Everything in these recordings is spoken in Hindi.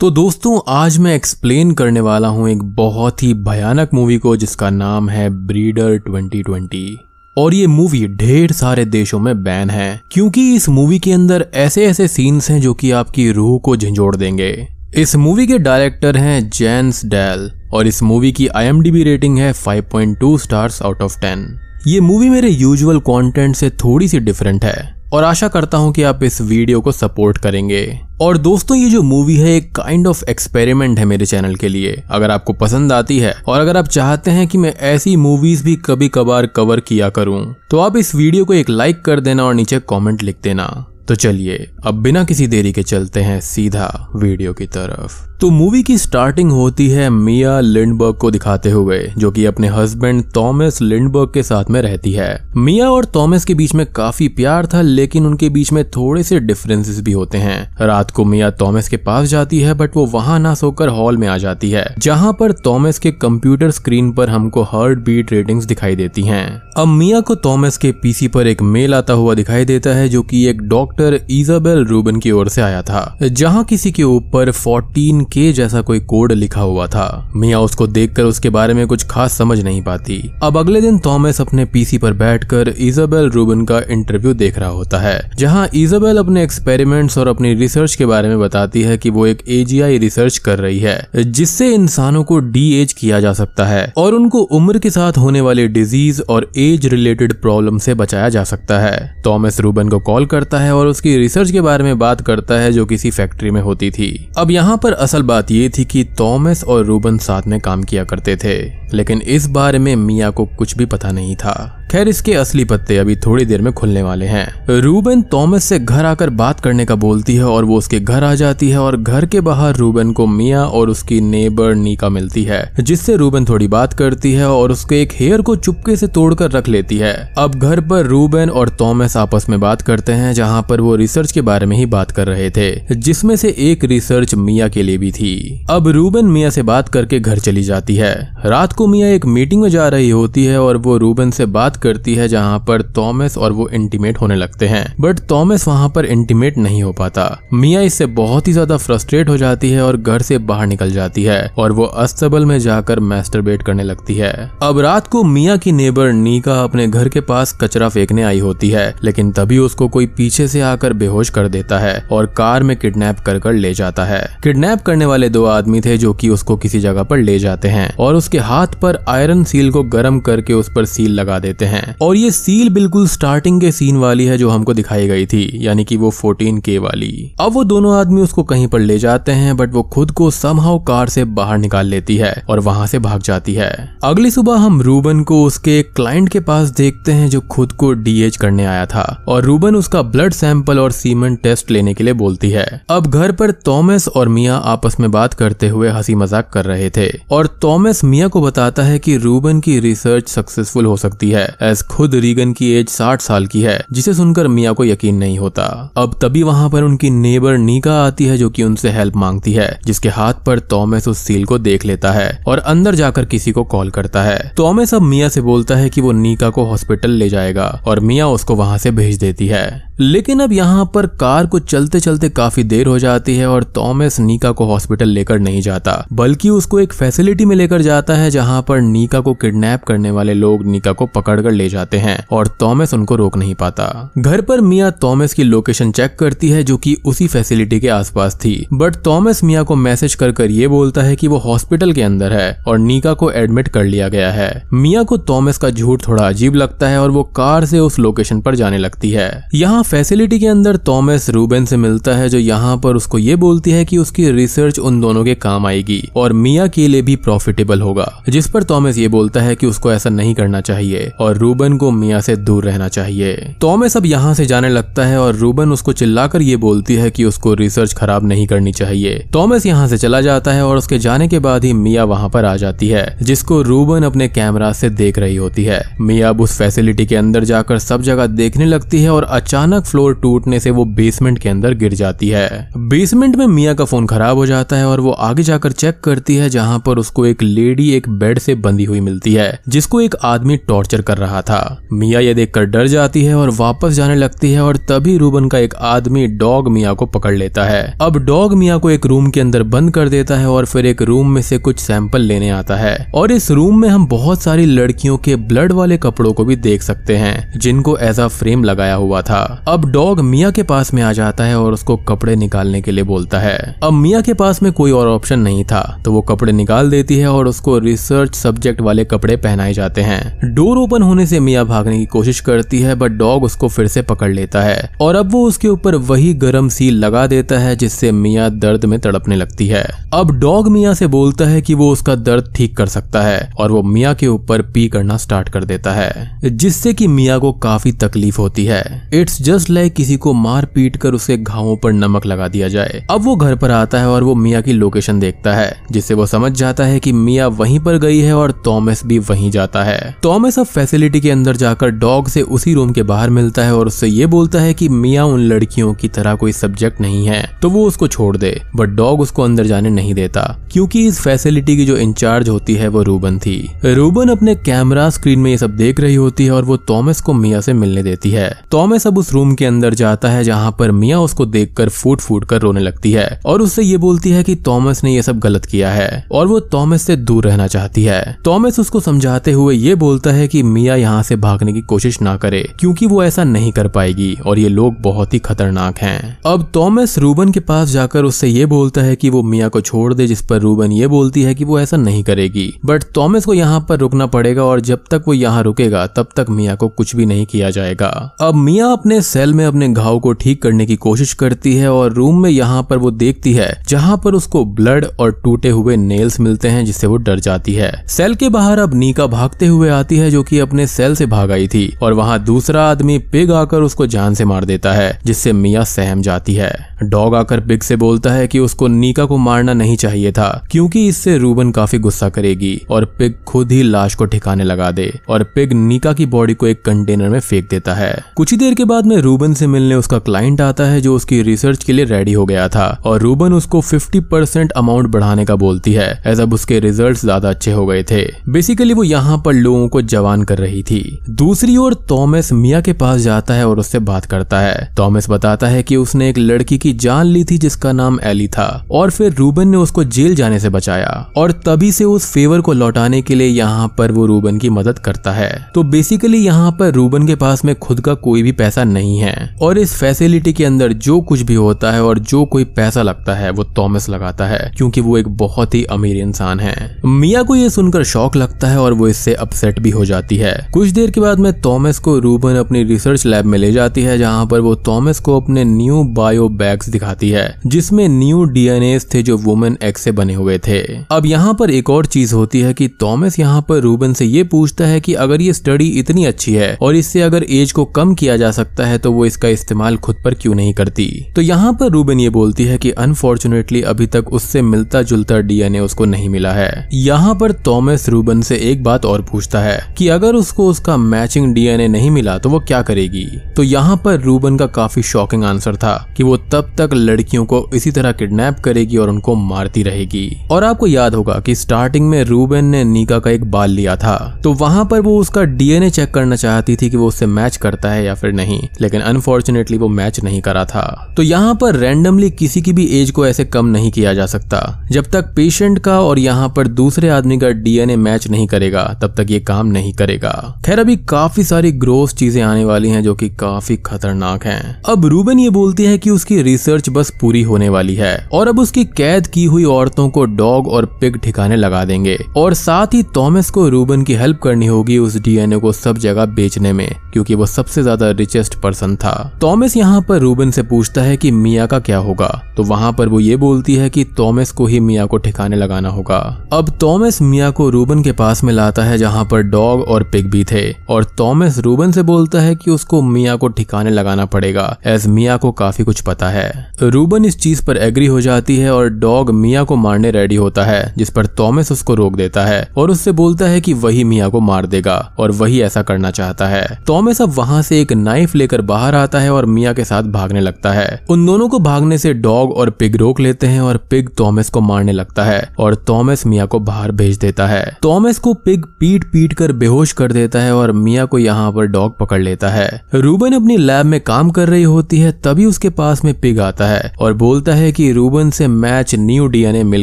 तो दोस्तों, आज मैं एक्सप्लेन करने वाला हूँ एक बहुत ही भयानक मूवी को जिसका नाम है ब्रीडर 2020 और ये मूवी ढेर सारे देशों में बैन है, क्योंकि इस मूवी के अंदर ऐसे ऐसे सीन्स हैं जो कि आपकी रूह को झंझोड़ देंगे। इस मूवी के डायरेक्टर हैं जेंस डेल और इस मूवी की आईएमडीबी रेटिंग है 5.2 स्टार्स आउट ऑफ़ 10 ये मूवी मेरे यूजुअल कंटेंट से थोड़ी सी डिफरेंट है। और आशा करता हूँ कि आप इस वीडियो को सपोर्ट करेंगे। और दोस्तों, ये जो मूवी है, एक काइंड ऑफ़ एक्सपेरिमेंट है मेरे चैनल के लिए। अगर आपको पसंद आती है और अगर आप चाहते हैं कि मैं ऐसी मूवीज़ भी कभी कभार कवर किया करूँ तो आप इस वीडियो को एक लाइक कर देना और नीचे कॉमेंट लिख देना। तो चलिए, अब बिना किसी देरी के चलते हैं सीधा वीडियो की तरफ़। तो मूवी की स्टार्टिंग होती है मिया लिंडबर्ग को दिखाते हुए, जो कि अपने हस्बैंड थॉमस लिंडबर्ग के साथ में रहती है। मिया और थॉमस के बीच में काफ़ी प्यार था, लेकिन उनके बीच में थोड़े से डिफरेंसेस भी होते हैं। रात को मिया थॉमस के पास जाती है बट वो वहाँ ना सोकर हॉल में आ जाती है, जहाँ पर थॉमस के कंप्यूटर स्क्रीन पर हमको हार्ट बीट रेटिंग्स दिखाई देती है। अब मिया को थॉमस के पीसी पर एक मेल आता हुआ दिखाई देता है, जो कि एक डॉक्टर इजाबेल रूबन की ओर से आया था, जहाँ किसी के ऊपर फोर्टीन के जैसा कोई कोड लिखा हुआ था। मिया उसको देखकर उसके बारे में कुछ खास समझ नहीं पाती। अब अगले दिन थॉमस अपने पीसी पर बैठकर इजाबेल रूबन का इंटरव्यू देख रहा होता है, जहाँ इजाबेल अपने एक्सपेरिमेंट्स और अपनी रिसर्च के बारे में बताती है कि वो एक एजीआई रिसर्च कर रही है, जिससे इंसानों को डी एज किया जा सकता है और उनको उम्र के साथ होने वाले डिज़ीज़ और एज रिलेटेड प्रॉब्लम से बचाया जा सकता है। थॉमस रूबन को कॉल करता है और उसकी रिसर्च के बारे में बात करता है जो किसी फैक्ट्री में होती थी। अब यहाँ पर असल बात यह थी कि थॉमस और रूबन साथ में काम किया करते थे, लेकिन इस बारे में मिया को कुछ भी पता नहीं था। खैर, इसके असली पत्ते अभी थोड़ी देर में खुलने वाले हैं। रूबन थॉमस से घर आकर बात करने का बोलती है और वो उसके घर आ जाती है और घर के बाहर रूबन को मिया और उसकी नेबर नीका मिलती है, जिससे रूबन थोड़ी बात करती है और उसके एक हेयर को चुपके से तोड़कर रख लेती है। अब घर पर रूबन और थॉमस आपस में बात करते हैं, जहाँ पर वो रिसर्च के बारे में ही बात कर रहे थे, जिसमें से एक रिसर्च मिया के लिए भी थी। अब रूबन मिया से बात करके घर चली जाती है। रात को मिया एक मीटिंग में जा रही होती है और वो रूबन से बात करती है जहाँ पर थॉमस और वो इंटीमेट होने लगते हैं। बट थॉमस वहाँ पर इंटीमेट नहीं हो पाता। मिया इससे बहुत ही ज़्यादा फ्रस्ट्रेट हो जाती है और घर से बाहर निकल जाती है और वो अस्तबल में जाकर मैस्टरबेट करने लगती है। अब रात को मिया की नेबर नीका अपने घर के पास कचरा फेंकने आई होती है, लेकिन तभी उसको कोई पीछे से आकर बेहोश कर देता है और कार में किडनैप कर कर ले जाता है। किडनैप करने वाले दो आदमी थे जो कि उसको किसी जगह पर ले जाते हैं और उसके हाथ पर आयरन सील को गर्म करके उस पर सील लगा देते हैं और ये सील बिल्कुल स्टार्टिंग के सीन वाली है जो हमको दिखाई गई थी, यानी कि वो 14 के वाली। अब वो दोनों आदमी उसको कहीं पर ले जाते हैं बट वो खुद को समहाउ कार से बाहर निकाल लेती है और वहाँ से भाग जाती है। अगली सुबह हम रूबन को उसके क्लाइंट के पास देखते हैं जो खुद को डीएच करने आया था और रूबन उसका ब्लड सैंपल और सीमेंट टेस्ट लेने के लिए बोलती है। अब घर पर थॉमस और मिया आपस में बात करते हुए हँसी मज़ाक कर रहे थे और थॉमस मिया को बताता है कि रूबन की रिसर्च सक्सेसफुल हो सकती है। एज खुद रीगन की एज 60 साल की है, जिसे सुनकर मिया को यकीन नहीं होता। अब तभी वहाँ पर उनकी नेबर नीका आती है जो कि उनसे हेल्प मांगती है, जिसके हाथ पर थॉमस उस सील को देख लेता है और अंदर जाकर किसी को कॉल करता है। थॉमस अब मिया से बोलता है कि वो नीका को हॉस्पिटल ले जाएगा और मिया उसको वहाँ से भेज देती है। लेकिन अब यहाँ पर कार को चलते चलते काफ़ी देर हो जाती है और थॉमस नीका को हॉस्पिटल लेकर नहीं जाता, बल्कि उसको एक फैसिलिटी में लेकर जाता है जहाँ पर नीका को किडनैप करने वाले लोग नीका को पकड़कर ले जाते हैं और थॉमस उनको रोक नहीं पाता। घर पर मिया थॉमस की लोकेशन चेक करती है जो की उसी फैसिलिटी के आसपास थी, बट थॉमस मिया को मैसेज कर कर ये बोलता है की वो हॉस्पिटल के अंदर है और नीका को एडमिट कर लिया गया है। मिया को थॉमस का झूठ थोड़ा अजीब लगता है और वो कार से उस लोकेशन पर जाने लगती है। यहाँ फैसिलिटी के अंदर थॉमस रूबेन से मिलता है, जो यहाँ पर उसको ये बोलती है कि उसकी रिसर्च उन दोनों के काम आएगी और मिया के लिए भी प्रॉफिटेबल होगा। जिस पर थॉमस ये बोलता है कि उसको ऐसा नहीं करना चाहिए और रूबन को मिया से दूर रहना चाहिए। थॉमस अब यहाँ से जाने लगता है और रूबन उसको चिल्लाकर ये बोलती है कि उसको रिसर्च खराब नहीं करनी चाहिए। थॉमस यहाँ से चला जाता है और उसके जाने के बाद ही मिया वहाँ पर आ जाती है, जिसको रूबन अपने कैमरा से देख रही होती है। मिया अब उस फैसिलिटी के अंदर जाकर सब जगह देखने लगती है और अचानक अचानक फ्लोर टूटने से वो बेसमेंट के अंदर गिर जाती है। बेसमेंट में मिया का फ़ोन खराब हो जाता है और वो आगे जाकर चेक करती है, जहाँ पर उसको एक लेडी एक बेड से बंधी हुई मिलती है, जिसको एक आदमी टॉर्चर कर रहा था। मिया ये देखकर डर जाती है और वापस जाने लगती है और तभी रूबन का एक आदमी डॉग मिया को पकड़ लेता है। अब डॉग मिया को एक रूम के अंदर बंद कर देता है और फिर एक रूम में से कुछ सैंपल लेने आता है। और इस रूम में हम बहुत सारी लड़कियों के ब्लड वाले कपड़ों को भी देख सकते हैं, जिनको एज अ फ्रेम लगाया हुआ था। अब डॉग मिया के पास में आ जाता है और उसको कपड़े निकालने के लिए बोलता है। अब मिया के पास में कोई और ऑप्शन नहीं था तो वो कपड़े निकाल देती है और उसको रिसर्च सब्जेक्ट वाले कपड़े पहनाए जाते हैं। डोर ओपन होने से मिया भागने की कोशिश करती है बट डॉग उसको फिर से पकड़ लेता है। और अब वो उसके ऊपर वही गर्म सील लगा देता है, जिससे मिया दर्द में तड़पने लगती है। अब डॉग मिया से बोलता है कि वो उसका दर्द ठीक कर सकता है, और वो मिया के ऊपर पी करना स्टार्ट कर देता है, जिससे कि मिया को काफ़ी तकलीफ़ होती है। इट्स जस्ट लाइक किसी को मार पीट कर उसे घावों पर नमक लगा दिया जाए। अब वो घर पर आता है और वो मिया की लोकेशन देखता है, जिससे वो समझ जाता है कि मिया वहीं पर गई है और थॉमस भी वहीं जाता है। थॉमस अब फैसिलिटी के अंदर जाकर डॉग से उसी रूम के बाहर मिलता है और उससे ये बोलता है कि मिया उन लड़कियों की तरह कोई सब्जेक्ट नहीं है तो वो उसको छोड़ दे, बट डॉग उसको अंदर जाने नहीं देता, क्योंकि इस फैसिलिटी की जो इंचार्ज होती है वो रूबन थी। रूबन अपने कैमरा स्क्रीन में ये सब देख रही होती है और वो थॉमस को मिया से मिलने देती है। थॉमस अब उस रूम के अंदर जाता है, जहाँ पर मिया उसको देखकर फूट फूट कर रोने लगती है और उससे ये बोलती है कि थॉमस ने ये सब गलत किया है और वो थॉमस से दूर रहना चाहती है। थॉमस उसको समझाते हुए ये बोलता है कि मिया यहाँ से भागने की कोशिश ना करे, क्योंकि वो ऐसा नहीं कर पाएगी और ये लोग बहुत ही खतरनाक हैं। अब थॉमस रूबन के पास जाकर उससे ये बोलता है कि वो मिया को छोड़ दे, जिस पर रूबन ये बोलती है कि वो ऐसा नहीं करेगी। बट थॉमस को यहाँ पर रुकना पड़ेगा और जब तक वो यहाँ रुकेगा, तब तक मिया को कुछ भी नहीं किया जाएगा। अब मिया अपने सेल में अपने घाव को ठीक करने की कोशिश करती है और रूम में यहाँ पर वो देखती है, जहाँ पर उसको ब्लड और टूटे हुए नेल्स मिलते हैं, जिससे वो डर जाती है। सेल के बाहर अब नीका भागते हुए आती है, जो कि अपने सेल से भाग आई थी, और वहाँ दूसरा आदमी पिग आकर उसको जान से मार देता है, जिससे मिया सहम जाती है। डॉग आकर पिग से बोलता है कि उसको नीका को मारना नहीं चाहिए था, क्योंकि इससे रूबन काफ़ी गुस्सा करेगी, और पिग खुद ही लाश को ठिकाने लगा दे, और पिग नीका की बॉडी को एक कंटेनर में फेंक देता है। कुछ ही देर के बाद में रूबन से मिलने उसका क्लाइंट आता है जो उसकी रिसर्च के लिए रेडी हो गया था और रूबन उसको 50 परसेंट अमाउंट बढ़ाने का बोलती है एज अब उसके रिज़ल्ट ज़्यादा अच्छे हो गए थे। बेसिकली वो यहाँ पर लोगों को जवान कर रही थी। दूसरी ओर थॉमस मिया के पास जाता है और उससे बात करता है। थॉमस बताता है कि उसने एक लड़की की जान ली थी जिसका नाम एली था और फिर रूबन ने उसको जेल जाने से बचाया और तभी से उस फेवर को लौटाने के लिए यहाँ पर वो रूबन की मदद करता है। तो बेसिकली यहाँ पर रूबन के पास में खुद का कोई भी पैसा नहीं है। और इस फैसिलिटी के अंदर जो कुछ भी होता है और जो कोई पैसा लगता है, वो थॉमस लगाता है, क्योंकि वो एक बहुत ही अमीर इंसान है। मिया को ये सुनकर शौक लगता है और वो इससे अपसेट भी हो जाती है। कुछ देर के बाद में थॉमस को रूबन अपनी रिसर्च लैब में ले जाती है, जहाँ पर वो थॉमस को अपने न्यू बायो बैग्स दिखाती है, जिसमें न्यू डीएनए थे जो वुमेन एक्स से बने हुए थे। अब यहाँ पर एक और चीज़ होती है कि थॉमस यहाँ पर रूबन से ये पूछता है कि अगर ये स्टडी इतनी अच्छी है और इससे अगर एज को कम किया जा सकता है तो वो इसका इस्तेमाल खुद पर क्यों नहीं करती? तो यहाँ पर रूबेन ये बोलती है कि अनफॉर्चुनेटली अभी तक उससे मिलता जुलता डीएनए उसको नहीं मिला है। यहाँ पर थॉमस रूबन से एक बात और पूछता है कि अगर उसको उसका मैचिंग डीएनए नहीं मिला तो वो क्या करेगी? तो यहाँ पर रूबन का काफ़ी शॉकिंग आंसर था कि वो तब तक लड़कियों को इसी तरह किडनैप करेगी और उनको मारती रहेगी। और आपको याद होगा कि स्टार्टिंग में रूबेन ने नीका का एक बाल लिया था। तो वहाँ पर वो उसका डीएनए चेक करना चाहती थी कि वो उससे मैच करता है या फिर नहीं। लेकिन अनफॉर्चुनेटली वो मैच नहीं करा था। तो यहाँ पर रैंडमली किसी की भी एज को ऐसे कम नहीं किया जा सकता। जब तक पेशेंट का और यहाँ पर दूसरे आदमी का डीएनए मैच नहीं करेगा, तब तक ये काम नहीं करेगा। खैर, अभी काफ़ी सारी ग्रोस चीज़ें आने वाली हैं जो कि काफ़ी खतरनाक हैं। अब रूबन ये बोलती है कि उसकी रिसर्च बस पूरी होने वाली है और अब उसकी कैद की हुई औरतों को डॉग और पिग ठिकाने लगा देंगे और साथ ही थॉमस को रूबन की हेल्प करनी होगी उस डीएनए को सब जगह बेचने में, क्योंकि वो सबसे ज़्यादा रिचेस्ट पर्सन था। थॉमस यहाँ पर रूबन से पूछता है कि मिया का क्या होगा। तो वहाँ पर वो ये बोलती है कि थॉमस को ही मिया को ठिकाने लगाना होगा। अब थॉमस मिया को रूबन के पास में लाता है जहाँ पर डॉग और पिग भी थे। और थॉमस रूबन से बोलता है कि उसको मिया को ठिकाने लगाना पड़ेगा, एज मिया को काफ़ी कुछ पता है। रूबन इस चीज़ पर एग्री हो जाती है और डॉग मिया को मारने रेडी होता है, जिस पर थॉमस उसको रोक देता है और उससे बोलता है कि वही मिया को मार देगा, और वही ऐसा करना चाहता है। थॉमस अब वहाँ से एक नाइफ लेकर बाहर आता है और मिया के साथ भागने लगता है। उन दोनों को भागने से डॉग और पिग रोक लेते हैं और पिग थॉमस को मारने लगता है और थॉमस मिया को बाहर भेज देता है। थॉमस को पिग पीट पीट कर बेहोश कर देता है और मिया को यहाँ पर डॉग पकड़ लेता है। रूबन अपनी लैब में काम कर रही होती है, तभी उसके पास में पिग आता है और बोलता है कि रूबन से मैच न्यू डीएनए मिल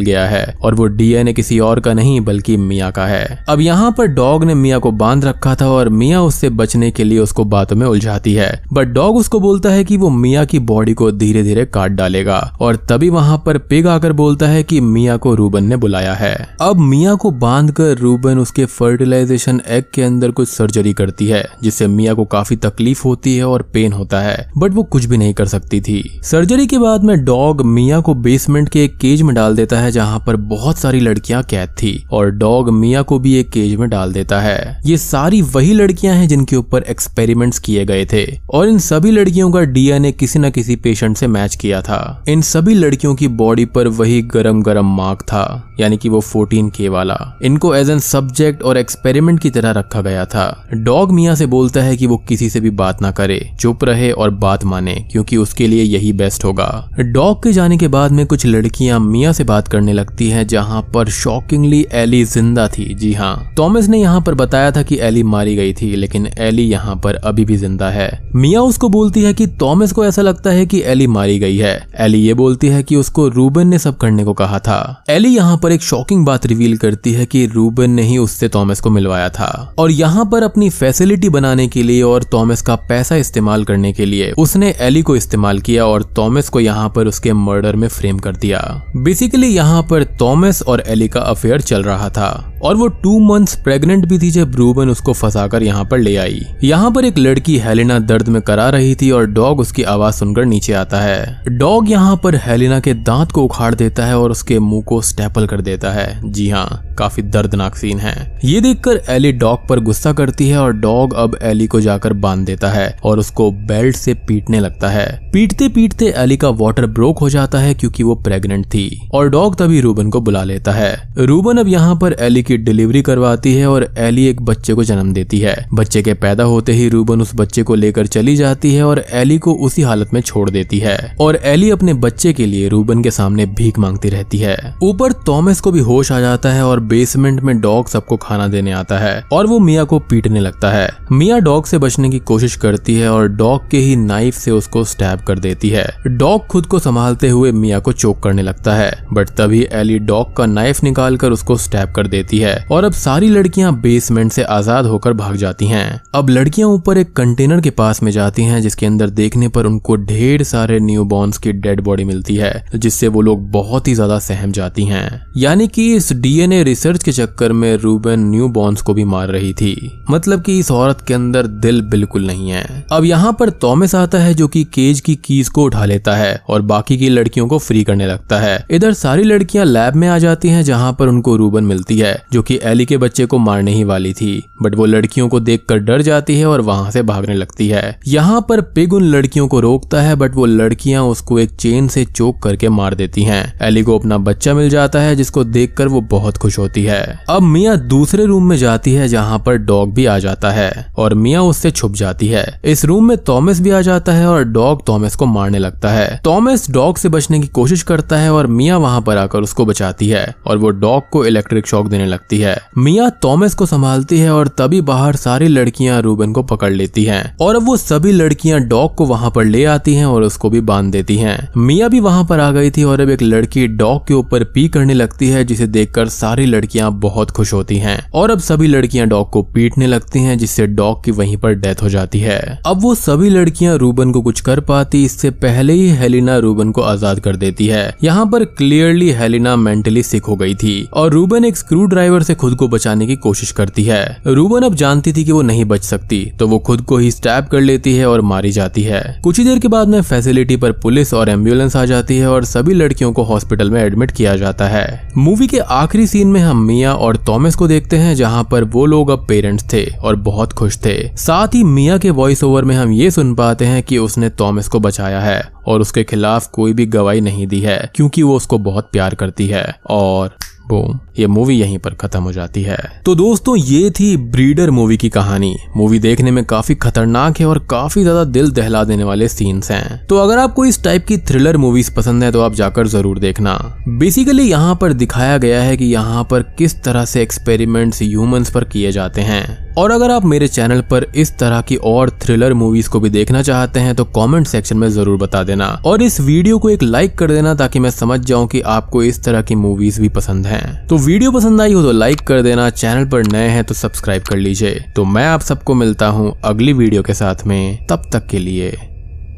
गया है और वो डीएनए किसी और का नहीं, बल्कि मिया का है। अब यहाँ पर डॉग ने मिया को बाँध रखा था और मिया उससे बचने के लिए उसको बातों में उलझाती है। बट डॉग उसको बोलता है कि वो मिया की बॉडी को धीरे धीरे काट डालेगा और तभी वहाँ पर पिग आकर बोलता है कि मिया को रूबन ने बुलाया है। अब मिया को बाँध कर रूबन उसके फर्टिलाइजेशन एग के अंदर कुछ सर्जरी करती है, जिससे मिया को काफ़ी तकलीफ़ होती है और पेन होता है। बट वो कुछ भी नहीं कर सकती थी। सर्जरी के बाद में डॉग मिया को बेसमेंट के एक केज में डाल देता है, जहाँ पर बहुत सारी लड़कियाँ कैद थी और डॉग मिया को भी एक केज में डाल देता है। ये सारी वही लड़कियाँ हैं जिनके ऊपर एक्सपेरिमेंट्स किए गए थे। और इन सभी लड़कियों का डीएनए किसी न किसी पेशेंट से मैच किया था। इन सभी लड़कियों की बॉडी पर वही गरम गरम मार्क था, यानी कि वो 14 के वाला। इनको एज एन सब्जेक्ट और एक्सपेरिमेंट की तरह रखा गया था। डॉग मिया से बोलता है कि वो किसी से भी बात ना करे, चुप रहे और बात माने, क्योंकि उसके लिए यही बेस्ट होगा। डॉग के जाने के बाद में कुछ लड़कियाँ मिया से बात करने लगती हैं, जहाँ पर शॉकिंगली एली ज़िंदा थी। जी हाँ थॉमस ने यहाँ पर बताया था कि एली मारी गई थी, लेकिन एली यहाँ पर अभी भी ज़िंदा है। मिया उसको बोलती है कि थॉमस को ऐसा लगता है कि एली मारी गई है। एली ये बोलती है कि उसको रूबन ने सब करने को कहा था। एली यहाँ पर एक शॉकिंग बात रिवील करती है कि रूबन ने ही उससे थॉमस को मिलवाया था। और यहाँ पर अपनी फैसिलिटी बनाने के लिए और थॉमस का पैसा इस्तेमाल करने के लिए उसने एली को इस्तेमाल किया और थॉमस को यहाँ पर उसके मर्डर में फ्रेम कर दिया। बेसिकली यहाँ पर थॉमस और एली का अफेयर चल रहा था। और वो टू मंथ्स प्रेग्नेंट भी थी जब रूबन उसको फंसाकर यहाँ पर ले आई। यहाँ पर एक लड़की हेलिना दर्द में करा रही थी और डॉग उसकी आवाज़ सुनकर नीचे आता है। डॉग यहाँ पर हेलिना के दांत को उखाड़ देता है और उसके मुँह को स्टेपल कर देता है। जी हाँ काफ़ी दर्दनाक सीन है। ये देखकर एली डॉग पर गुस्सा करती है और डॉग अब एली को जाकर बाँध देता है और उसको बेल्ट से पीटने लगता है। पीटते पीटते एली का वाटर ब्रोक हो जाता है क्योंकि वो प्रेग्नेंट थी और डॉग तभी रूबन को बुला लेता है। रूबन अब यहाँ पर एली की डिलीवरी करवाती है और एली एक बच्चे को जन्म देती है। बच्चे के पैदा होते ही रूबन उस बच्चे को लेकर चली जाती है और एली को उसी हालत में छोड़ देती है। और एली अपने बच्चे के लिए रूबन के सामने भीख मांगती रहती है। ऊपर थॉमस को भी होश आ जाता है और बेसमेंट में डॉग सबको खाना देने आता है और वो मिया को पीटने लगता है। मिया डॉग से बचने की कोशिश करती है और डॉग के ही नाइफ से उसको स्टैब कर देती है। डॉग खुद को संभालते हुए मिया को चोक करने लगता है, बट तभी एली डॉग का नाइफ निकाल कर उसको स्टैब कर देती है और अब सारी लड़कियाँ बेसमेंट से आज़ाद होकर भाग जाती हैं। अब लड़कियाँ ऊपर एक कंटेनर के पास में जाती हैं, जिसके अंदर देखने पर उनको ढेर सारे न्यू की डेड बॉडी मिलती है, जिससे वो लोग बहुत ही ज़्यादा सहम जाती हैं। यानी कि इस डीएनए रिसर्च के चक्कर में रूबन न्यू बॉन्स को भी मार रही थी। मतलब कि इस औरत के अंदर दिल बिल्कुल नहीं है। अब यहाँ पर थॉमस आता है, जो कि केज की कीज को उठा लेता है और बाकी की लड़कियों को फ्री करने लगता है। इधर सारी लड़कियाँ लैब में आ जाती हैं, जहाँ पर उनको रूबन मिलती है। जो कि एली के बच्चे को मारने ही वाली थी। बट वो लड़कियों को देखकर डर जाती है और वहाँ से भागने लगती है। यहाँ पर पिग उन लड़कियों को रोकता है, बट वो लड़कियाँ उसको एक चेन से चोक करके मार देती हैं। एली को अपना बच्चा मिल जाता है, जिसको देखकर वो बहुत खुश होती है। अब मिया दूसरे रूम में जाती है, जहाँ पर डॉग भी आ जाता है, और मिया उससे छुप जाती है। इस रूम में थॉमस भी आ जाता है और डॉग थॉमस को मारने लगता है। थॉमस डॉग से बचने की कोशिश करता है और मिया वहाँ पर आकर उसको बचाती है, और वो डॉग को इलेक्ट्रिक शॉक देने लगती है। मिया थॉमस को संभालती है और तभी बाहर सारी लड़कियाँ रूबन को पकड़ लेती हैं। और अब वो सभी लड़कियाँ डॉग को वहाँ पर ले आती हैं और उसको भी बाँध देती हैं। मिया भी वहाँ पर आ गई थी और अब एक लड़की डॉग के ऊपर पी करने लगती है, जिसे देखकर सारी लड़कियाँ बहुत खुश होती हैं। और अब सभी लड़कियाँ डॉग को पीटने लगती हैं, जिससे डॉग की वहीं पर डेथ हो जाती है। अब वो सभी लड़कियाँ रूबन को कुछ कर पाती, इससे पहले ही हेलिना रूबन को आज़ाद कर देती है। यहाँ पर क्लियरली हेलिना मेंटली सिक हो गई थी। और रूबन एक स्क्रू ड्राइवर से खुद को बचाने की कोशिश करती है। रूबन अब जानती थी कि वो नहीं बच सकती तो वो खुद को ही स्टैप कर लेती है और मारी जाती है। कुछ ही देर के बाद में फैसिलिटी पर पुलिस और एंबुलेंस आ जाती है और सभी लड़कियों को हॉस्पिटल में एडमिट किया जाता है। मूवी के आखिरी सीन में हम मिया और थॉमस को देखते हैं, जहाँ पर वो लोग अब पेरेंट्स थे और बहुत खुश थे। साथ ही मिया के वॉइस ओवर में हम ये सुन पाते हैं कि उसने थॉमस को बचाया है और उसके खिलाफ कोई भी गवाही नहीं दी है, क्योंकि वो उसको बहुत प्यार करती है और बूम ये मूवी यहीं पर खत्म हो जाती है। तो दोस्तों, ये थी ब्रीडर मूवी की कहानी। मूवी देखने में काफ़ी खतरनाक है और काफ़ी ज़्यादा दिल दहला देने वाले सीन्स हैं। तो अगर आपको इस टाइप की थ्रिलर मूवीज़ पसंद है तो आप जाकर ज़रूर देखना। बेसिकली यहाँ पर दिखाया गया है कि यहाँ पर किस तरह से एक्सपेरिमेंट्स ह्यूमंस पर किए जाते हैं। और अगर आप मेरे चैनल पर इस तरह की और थ्रिलर मूवीज़ को भी देखना चाहते हैं तो कमेंट सेक्शन में ज़रूर बता देना। और इस वीडियो को एक लाइक कर देना, ताकि मैं समझ जाऊँ कि आपको इस तरह की मूवीज़ भी पसंद हैं। हैं तो वीडियो पसंद आई हो तो लाइक कर देना चैनल पर नए हैं तो सब्सक्राइब कर लीजिए तो मैं आप सबको मिलता हूँ अगली वीडियो के साथ में, तब तक के लिए,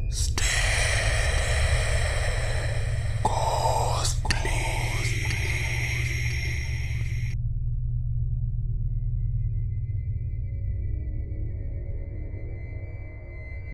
Stay.